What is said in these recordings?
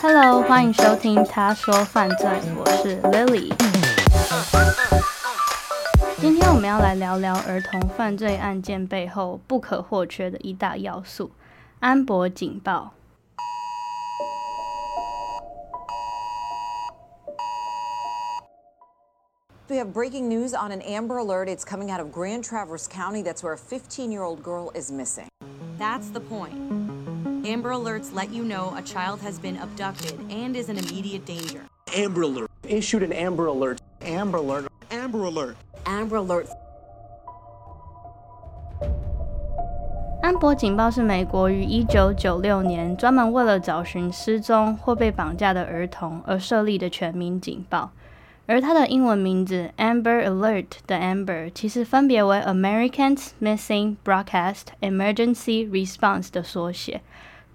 Hello，欢迎收听《他说犯罪》，我是 Lily。今天我们要来聊聊儿童犯罪案件背后不可或缺的一大要素——安博警报。We have breaking news on an Amber Alert. It's coming out of Grand Traverse County. That's where a 15-year-old girl is missing. That's the point. Amber Alerts let you know a child has been abducted and is in immediate danger. Amber Alert. Issued an Amber Alert. Amber Alert. Amber Alert. Amber Alert. 安博警报是美国于一九九六年专门为了找寻失踪或被绑架的儿童而设立的全民警报， 而它的英文名字 Amber Alert 的 Amber 其实分别为 Americans Missing Broadcast Emergency Response 的缩写，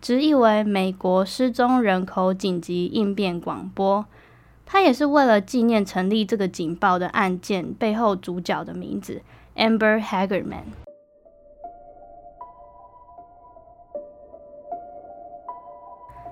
直译为美国失踪人口紧急应变广播。它也是为了纪念成立这个警报的案件背后主角的名字 Amber Hagerman。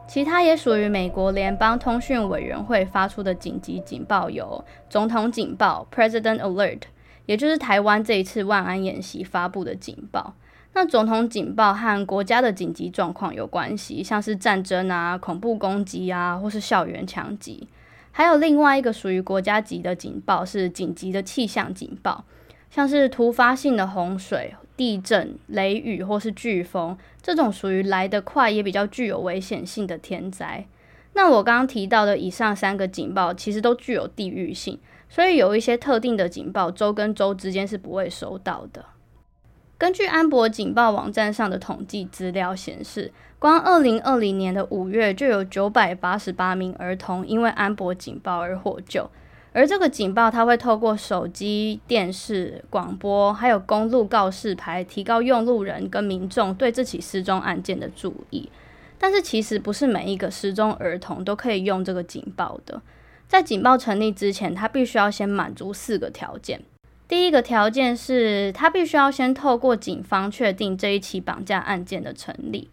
其他也属于美国联邦通讯委员会发出的紧急警报有总统警报 （President Alert），也就是台湾这一次万安演习发布的警报。那总统警报和国家的紧急状况有关系，像是战争啊、恐怖攻击啊，或是校园枪击。还有另外一个属于国家级的警报是紧急的气象警报，像是突发性的洪水。地震、雷雨或是飓风，这种属于来得快也比较具有危险性的天灾。那我刚刚提到的以上三个警报，其实都具有地域性，所以有一些特定的警报，州跟州之间是不会收到的。根据安博警报网站上的统计资料显示，光二零二零年的五月就有九百八十八名儿童因为安博警报而获救。而这个警报，它会透过手机、电视、广播，还有公路告示牌，提高用路人跟民众对这起失踪案件的注意。但是，其实不是每一个失踪儿童都可以用这个警报的。在警报成立之前，他必须要先满足四个条件。第一个条件是，他必须要先透过警方确定这一起绑架案件的成立。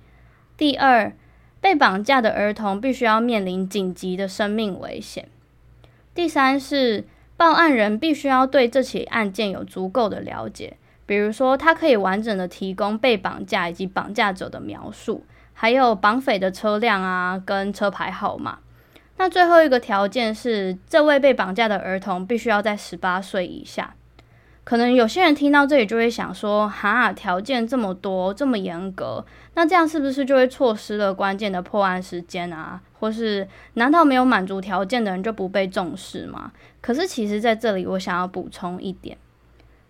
第二，被绑架的儿童必须要面临紧急的生命危险。第三是报案人必须要对这起案件有足够的了解，比如说他可以完整的提供被绑架以及绑架者的描述，还有绑匪的车辆啊跟车牌号码。那最后一个条件是，这位被绑架的儿童必须要在十八岁以下。可能有些人听到这里就会想说，哈，条件这么多，这么严格，那这样是不是就会错失了关键的破案时间啊？或是难道没有满足条件的人就不被重视吗？可是其实在这里我想要补充一点，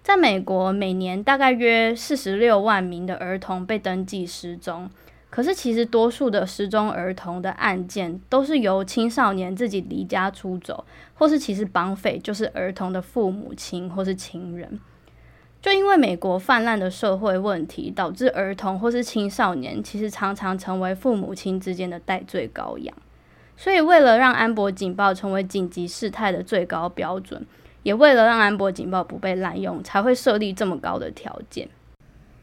在美国每年大概约四十六万名的儿童被登记失踪。可是，其实多数的失踪儿童的案件都是由青少年自己离家出走，或是其实绑匪就是儿童的父母亲或是亲人。就因为美国泛滥的社会问题，导致儿童或是青少年其实常常成为父母亲之间的代罪羔羊。所以，为了让安博警报成为紧急事态的最高标准，也为了让安博警报不被滥用，才会设立这么高的条件。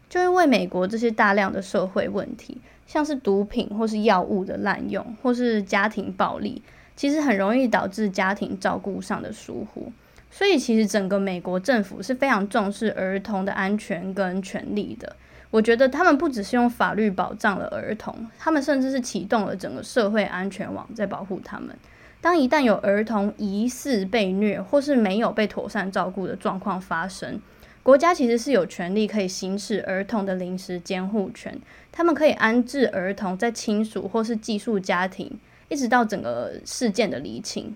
就因为美国这些大量的社会问题。像是毒品或是药物的滥用，或是家庭暴力，其实很容易导致家庭照顾上的疏忽。所以，其实整个美国政府是非常重视儿童的安全跟权利的。我觉得他们不只是用法律保障了儿童，他们甚至是启动了整个社会安全网在保护他们。当一旦有儿童疑似被虐或是没有被妥善照顾的状况发生，国家其实是有权利可以行使儿童的临时监护权，他们可以安置儿童在亲属或是寄宿家庭，一直到整个事件的厘清。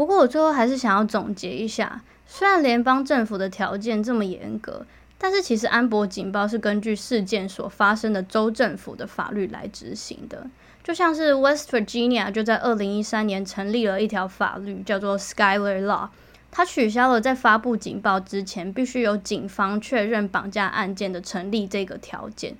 不过我最后还是想要总结一下，虽然联邦政府的条件这么严格，但是其实安博警报是根据事件所发生的州政府的法律来执行的，就像是 West Virginia 就在二零一三年成立了一条法律，叫做 Skyler Law。它取消了在发布警报之前必须由警方确认绑架案件的成立这个条件。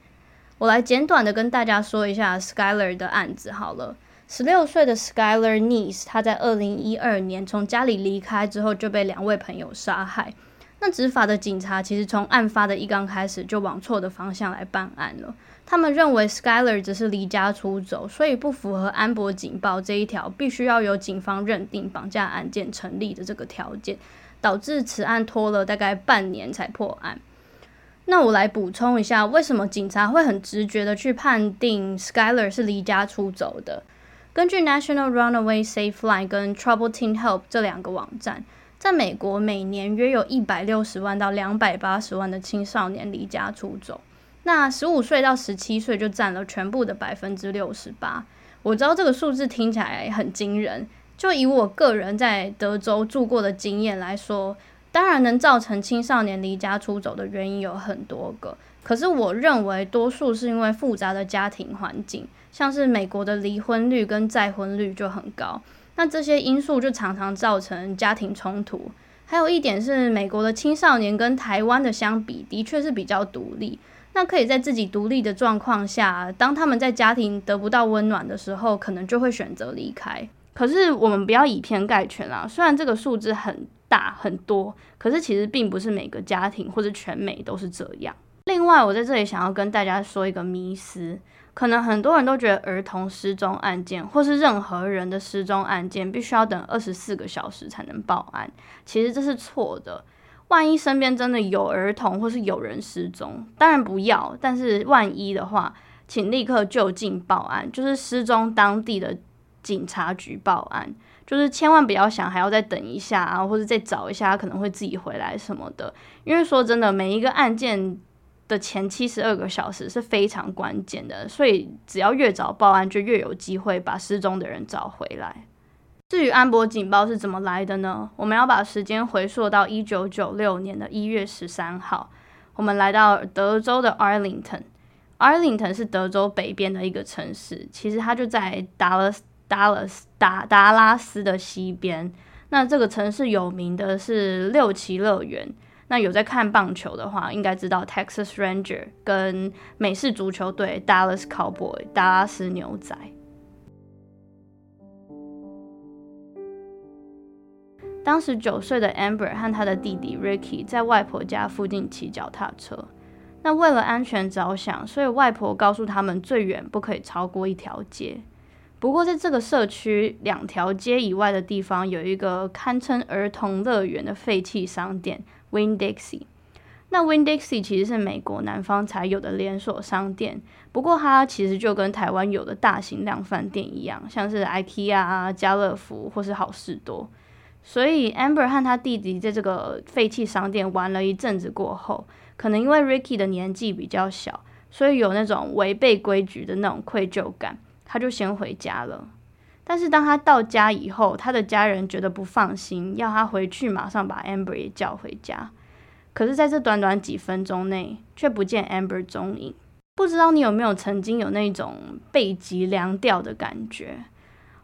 我来简短的跟大家说一下 Skyler 的案子好了。十六岁的 Skyler Neese，他在二零一二年从家里离开之后就被两位朋友杀害。那执法的警察其实从案发的一刚开始就往错的方向来办案了。他们认为 Skyler 只是离家出走，所以不符合安博警报这一条必须要由警方认定绑架案件成立的这个条件，导致此案拖了大概半年才破案。那我来补充一下，为什么警察会很直觉的去判定 Skyler 是离家出走的？根据 National Runaway Safe Line 跟 Trouble Teen Help 这两个网站。在美国，每年约有一百六十万到两百八十万的青少年离家出走，那十五岁到十七岁就占了全部的百分之六十八。我知道这个数字听起来很惊人，就以我个人在德州住过的经验来说，当然能造成青少年离家出走的原因有很多个，可是我认为多数是因为复杂的家庭环境，像是美国的离婚率跟再婚率就很高。那这些因素就常常造成家庭冲突。还有一点是，美国的青少年跟台湾的相比，的确是比较独立。那可以在自己独立的状况下，当他们在家庭得不到温暖的时候，可能就会选择离开。可是我们不要以偏概全啦，虽然这个数字很大很多，可是其实并不是每个家庭或者全美都是这样。另外，我在这里想要跟大家说一个迷思。可能很多人都觉得儿童失踪案件，或是任何人的失踪案件，必须要等二十四个小时才能报案。其实这是错的。万一身边真的有儿童或是有人失踪，当然不要。但是万一的话，请立刻就近报案，就是失踪当地的警察局报案。就是千万不要想还要再等一下啊，或者再找一下，可能会自己回来什么的。因为说真的，每一个案件。的前七十二个小时是非常关键的，所以只要越早报案，就越有机会把失踪的人找回来。至于安博警报是怎么来的呢？我们要把时间回溯到一九九六年的一月十三号，我们来到德州的 Arlington。Arlington 是德州北边的一个城市，其实它就在达拉斯达拉斯达达拉斯的西边。那这个城市有名的是六旗乐园。那有在看棒球的话，应该知道 Texas Ranger 跟美式足球队 Dallas Cowboy 达拉斯牛仔。当时九岁的 Amber 和他的弟弟 Ricky 在外婆家附近骑脚踏车。那为了安全着想，所以外婆告诉他们最远不可以超过一条街。不过在这个社区两条街以外的地方，有一个堪称儿童乐园的废弃商店。Windix 那 windix 其实是美国南方才有的连锁商店，不过它其实就跟台湾有的大型量贩店一样，像是 IKEA 啊、家乐福或是好事多。所以 Amber 和他弟弟在这个废弃商店玩了一阵子过后，可能因为 Ricky 的年纪比较小，所以有那种违背规矩的那种愧疚感，他就先回家了。但是当他到家以后，他的家人觉得不放心，要他回去马上把 Amber 也叫回家。可是，在这短短几分钟内，却不见 Amber 踪影。不知道你有没有曾经有那种背脊凉掉的感觉？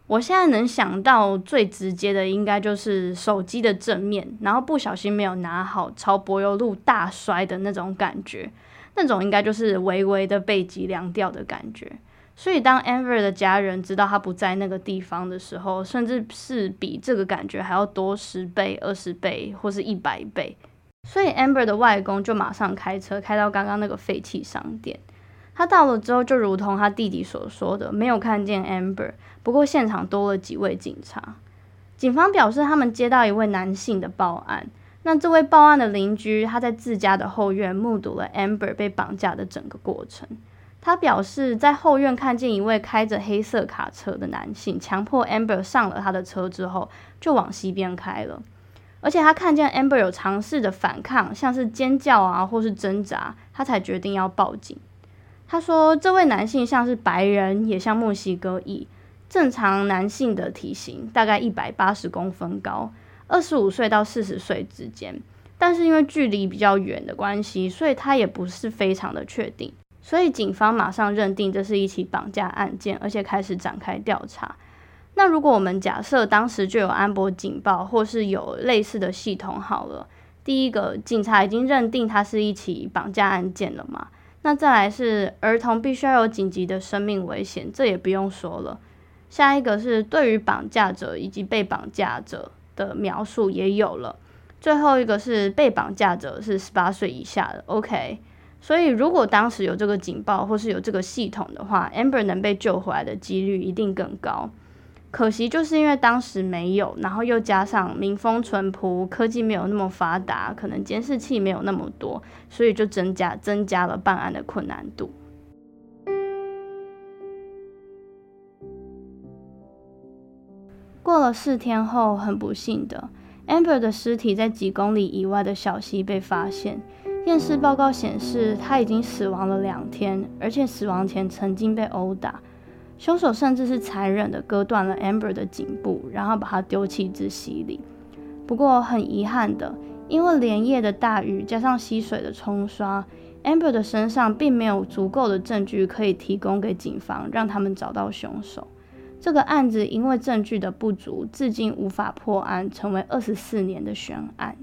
我现在能想到最直接的，应该就是手机的正面，然后不小心没有拿好，朝柏油路大摔的那种感觉。那种应该就是微微的背脊凉掉的感觉。所以，当 Amber 的家人知道他不在那个地方的时候，甚至是比这个感觉还要多十倍、二十倍或是一百倍。所以，Amber 的外公就马上开车开到刚刚那个废弃商店。他到了之后，就如同他弟弟所说的，没有看见 Amber。不过，现场多了几位警察。警方表示，他们接到一位男性的报案。那这位报案的邻居，他在自家的后院目睹了 Amber 被绑架的整个过程。他表示，在后院看见一位开着黑色卡车的男性，强迫 Amber 上了他的车之后，就往西边开了。而且他看见 Amber 有尝试的反抗，像是尖叫啊，或是挣扎，他才决定要报警。他说，这位男性像是白人，也像墨西哥裔，正常男性的体型，大概一百八十公分高，二十五岁到四十岁之间。但是因为距离比较远的关系，所以他也不是非常的确定。所以警方马上认定这是一起绑架案件，而且开始展开调查。那如果我们假设当时就有安博警报，或是有类似的系统好了，第一个，警察已经认定它是一起绑架案件了嘛？那再来是儿童必须要有紧急的生命危险，这也不用说了。下一个是对于绑架者以及被绑架者的描述也有了。最后一个是被绑架者是十八岁以下的。OK，所以如果当时有这个警报或是有这个系统的话，Amber 能被救回来的几率一定更高。可惜就是因为当时没有，然后又加上民风淳朴，科技没有那么发达，可能监视器没有那么多，所以就增加增加了办案的困难度。过了四天后，很不幸的，Amber 的尸体在几公里以外的小溪被发现。验尸报告显示，他已经死亡了两天，而且死亡前曾经被殴打。凶手甚至是残忍地割断了 Amber 的颈部，然后把她丢弃至溪里。不过很遗憾的，因为连夜的大雨加上溪水的冲刷，Amber 的身上并没有足够的证据可以提供给警方，让他们找到凶手。这个案子因为证据的不足，至今无法破案，成为二十四年的悬案。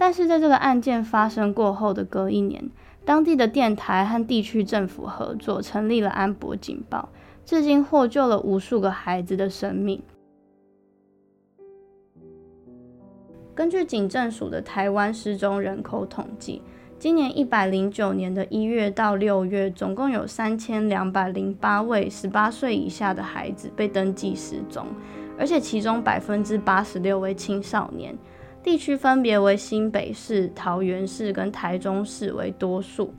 但是在这个案件发生过后的隔一年，当地的电台和地区政府合作，成立了安博警报，至今获救了无数个孩子的生命。根据警政署的台湾失踪人口统计。今年一百零九年的一月到六月，总共有三千两百零八位十八岁以下的孩子被登记失踪，而且其中百分之八十六为青少年。地区分别为新北市、桃园市跟台中市为多数。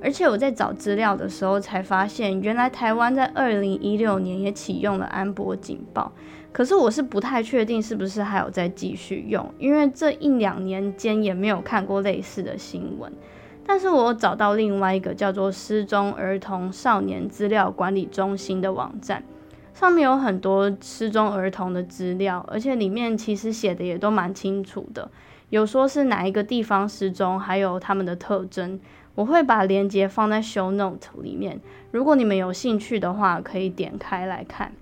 而且我在找资料的时候才发现，原来台湾在二零一六年也启用了安博警报。可是我是不太确定是不是还有在继续用，因为这一两年间也没有看过类似的新闻。但是我找到另外一个叫做失踪儿童少年资料管理中心的网站，上面有很多失踪儿童的资料，而且里面其实写的也都蛮清楚的，有说是哪一个地方失踪，还有他们的特征。我会把链接放在 show note 里面，如果你们有兴趣的话，可以点开来看。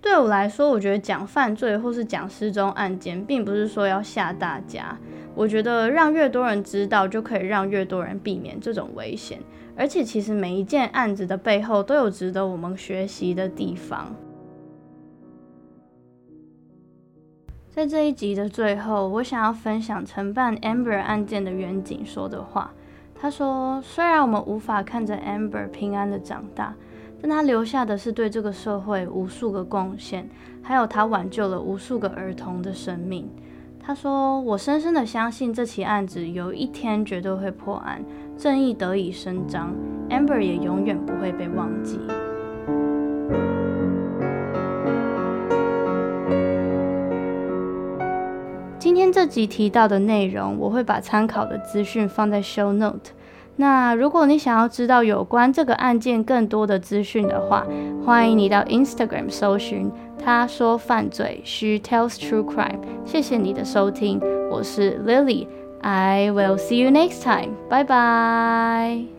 对我来说，我觉得讲犯罪或是讲失踪案件，并不是说要吓大家。我觉得让越多人知道，就可以让越多人避免这种危险。而且，其实每一件案子的背后都有值得我们学习的地方。在这一集的最后，我想要分享承办 Amber 案件的远警说的话。他说：“虽然我们无法看着 Amber 平安的长大。”但他留下的是对这个社会无数个贡献，还有他挽救了无数个儿童的生命。他说：“我深深的相信这起案子有一天绝对会破案，正义得以伸张，Amber 也永远不会被忘记。”这集提到的内容，我会把参考的资讯放在 Show Note。那如果你想要知道有关这个案件更多的资讯的话，欢迎你到 Instagram 搜寻他说犯罪，She tells true crime。谢谢你的收听，我是 Lily，I will see you next time，拜拜。